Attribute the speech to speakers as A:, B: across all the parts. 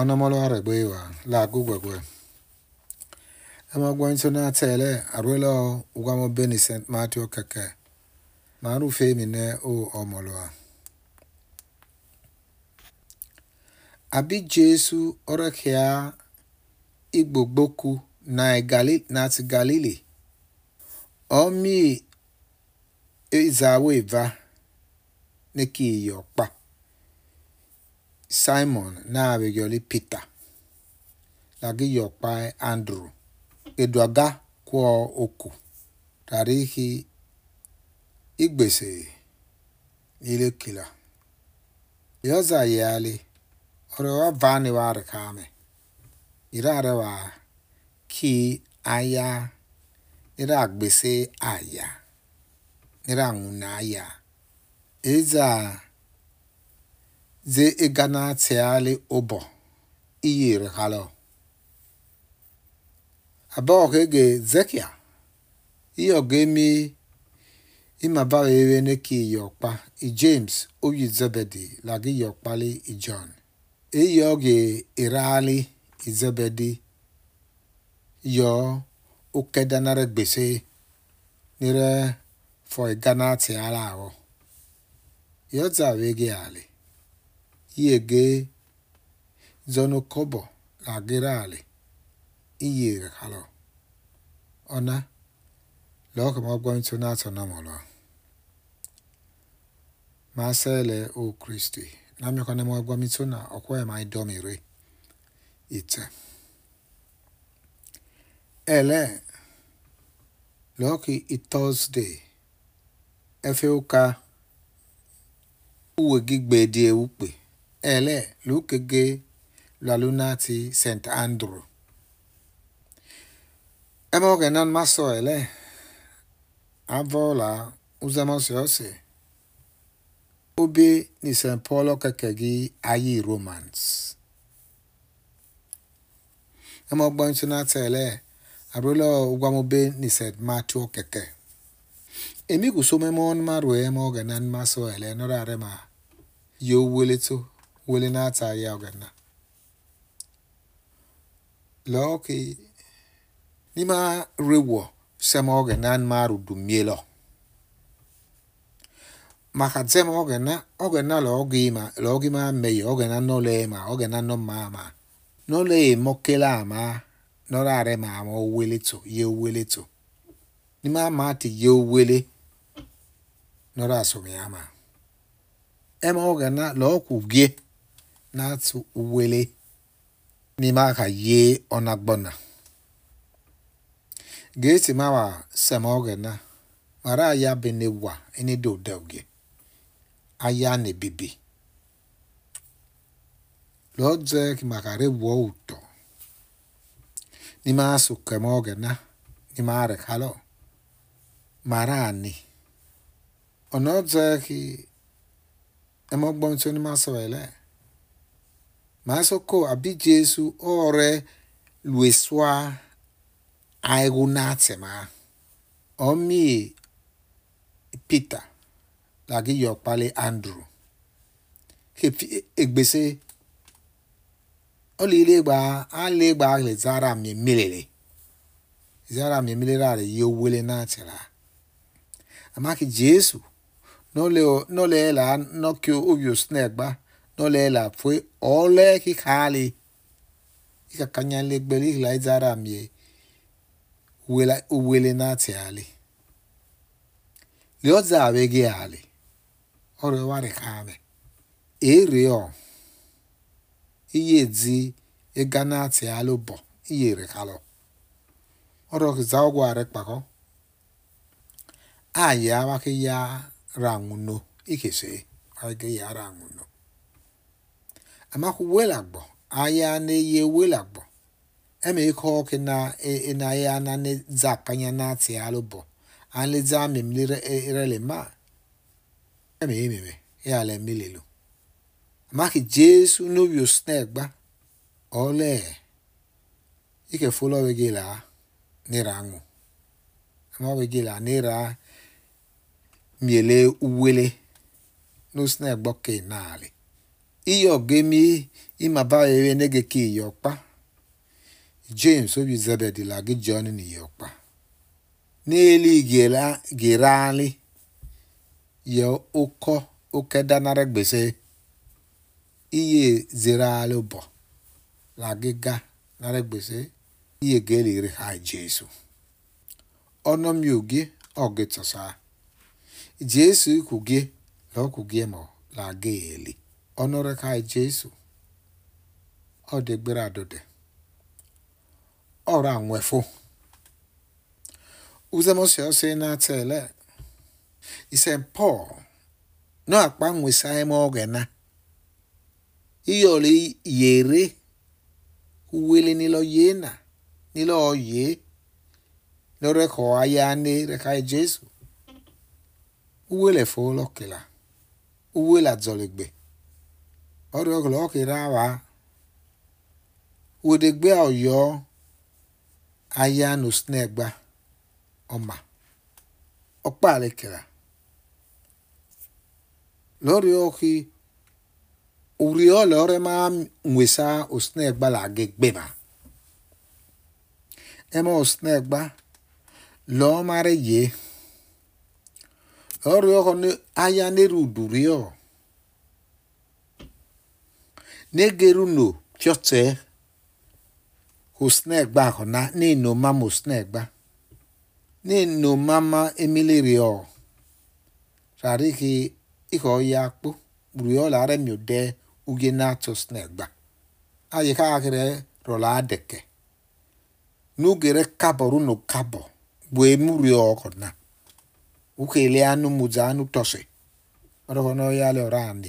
A: onamoluhar gbewa laagugbegbe emagwanso na tele arwelo ugwamo beni st matthew keke maru femi ne o omolua abi jesu ọrẹkẹa igbogboku nati e galili omi ezawo eva ne ki Simon na na Pita dagịyọkpae Andrew eduaga kwụọ oku rarịhị igbese nilekila yoza yali orewa vani wari kame irarewa ki aya ira gbese aya ira nwuna aya eza ze i e gana tiali ụbọ iyiri halọ abọ ka ege zekia iyo e gemi eme ewe ne ki iyọkpa i e james oyi zebedi lagi iyọkpali i john iyo ge irali izebedi yọ okedanara gbese nire fọ igana tiala ahụ yọza wege ali Iege zonokobo lagerali iye halo. Ona lo logo mogwa intonato namolo. Masele o Kristi. na Namyo kane mogwa mitona okwe mai domire. Ite. Ele loki i Thursday. Efe uka uwe gigbe die ukpe. ele lukege lwaluna ti St. Andrew. Ebe ọ ga-enan maso ele avọla uzamasose obe ni St. Paul gị ayi Romans. Ema ọgbọ ntunata ele arụla ụgwamobe ni St. Matthew okeke. Emi guso memo on marwe ema ọ ga-enan maso ele nọrọ arema yo weleto. welinata yawgana lo ki ni ma rewo sema ogenan maru dumielo maka dzema ogena ogena lo ogima lo ogima meyo ogena no lema ogena no mama no le mokela ama no rare mama owele to ye owele to ni ma ti ye owele no ra so mi ama ema ogena lo ku gie na-atụ naatu wele mima ka ye ona gbona geti mawa semoge na mara ya bene wa ene do doge aya na-ebibi. lodze maka makare ụtọ, n'ime asụ ma su kemoge na ni ma re halo mara ni onodze ki emogbon tí ó ní máa sọ ẹ màá sọ kó àbí Jésù ọ̀rẹ́ lùẹ̀sùá àìwò náà tẹ̀ máa Peter làgí yọ̀ Andrew kefi egbese e ọ̀lẹ́ ilé gba alẹ́ gba lè zara mẹ́mẹ́lẹ́lẹ́ zara mẹ́mẹ́lẹ́lẹ́ rẹ̀ yẹ wọlé náà tẹ̀ la àmàkì Jésù nọ́lẹ̀ nọ́lẹ̀ là nọ́kì obìọ̀ no le la fue ole kijali ika kanya le ihu la izara mie wela uwele na ti ali e e e za abege ali ore ware kame ere o iye di ega na bo iye re kalo oro za ogwa re pako ke ya ikese ya amakwuwe lagbọ anya na eyi lagbọ eme ike ọkụ na e, e, na ya na zapanya na atị alụbọ alịza amemlirelema eme ememe ya lemelelu amaghị jesu n'obi osnegba ole ike folowe gị laa n'ịra aṅụ amawe gị laa n'ịra miele uwele n'osnegba ke naanị iyo gemi imaba ewe nege ki ọkpa james obi zebedi lagi john na iyokpa n'eli gerali ya ụkọ oke danara gbese iye zerali ụbọ gị ga nara gbese iye iri ha jesu ọnọmi oge ọgịtọsa jesu ikwu gị na ọkwụ gị ma gị eli ka ọnọrẹkai Jésù ọdegbere adode ọrọ anwefo uzemosiọsi na-atele ise Pọl na-akpa nwesahịma ogena iyọli yere uwele nilo yena nilo oye lọrẹkọ ayane rẹkai Jésù uwele fo lọkela uwele adzọlegbe Oreo gholo awa wedegbe oyo aya no snegba oma okpale kera lorio khi uriola ore ma nwesa osnegba la gegbeba ema osnegba lo mare ye orio khone aya nerudurio negeru no kyɔtse hosne gba xɔna ne no ma mosne gba ne no mama emiliri ɔ rari ke ixɔ ya kpo gburu ɔla aɖe mi ɖe uge na tso sne gba ayi ka akrɛ rɔla aɖeke nugere kabɔ ru no kabɔ gboe muri ɔ xɔna ukele anu mudza anu tɔse ɔɖe xɔ na ɔya le ɔra ande.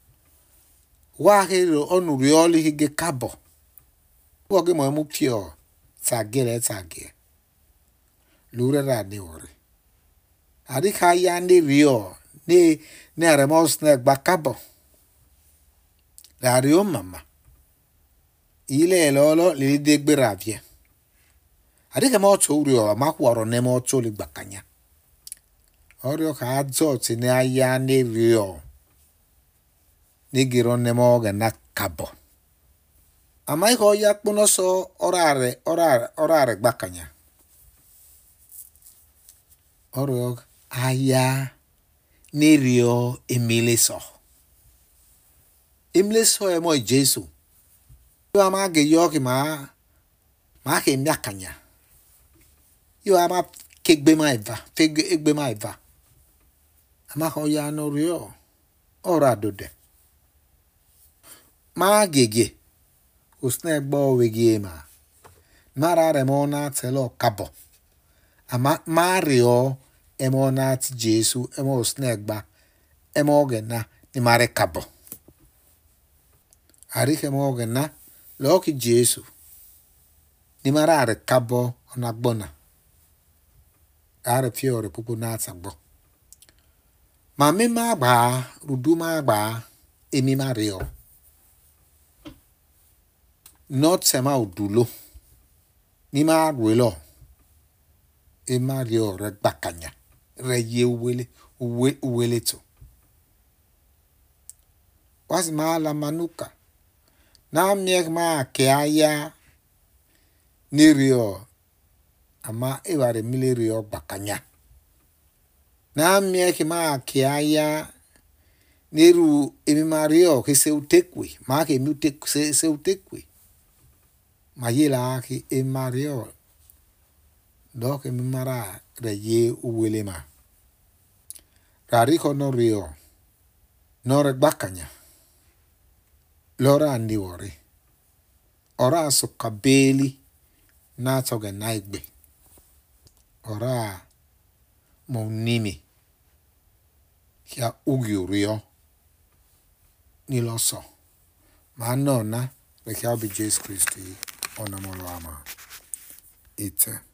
A: wahe lo onu rioli hige kabo woge mo mu kio lure ra de ore ari ya ne rio ne ne aremos ne gba kabo la rio mama ile lolo le de gbera abịa ari mo rio ma ku oro ne mo le ka ti ne aya ne rio negironnemoga nakabo ama ihe oya kponoso orare orare orare gbakanya ọrịọ aya nerio emeleso emeleso emo jesu yo ama geyoki ma ma ke miakanya yo ama kegbe ma eva fegbe egbe ma eva ama oya norio ọrọ adode magege usinegbowegiema nararemoonatilokabo ama mario emonati jesu emosinegba emogena nimare kabo arike mogena loki jesu nimare are kabo onagbona are fiore pupu natagbo ma mmemme agbaa rudu ma agbaa emime arịọ Nɔtsɛma wòɖu ló. Mí má ɖɔe ema ɖe ɔ̀rɛ gbakanya rɛ ye uwele we, wele tso. Wazi ma la manuka na miɛ ma kɛ aya ne riɔ ama ewa rɛ mi le riɔ gbakanya. Na miɛ ma kɛ aya ne ru emi ma riɔ ke se utekwe ma ke mi ute se se utekwe. ma mayela ki emario do ke mara ma uwelema rariko no rio no regbakanya lora ọrịa ora asukabeli kabeli na igbe ora mo n'imi ya ugi rio n'ilọsọ ma nọ na nke ọ jesu Ona Molama. Itze.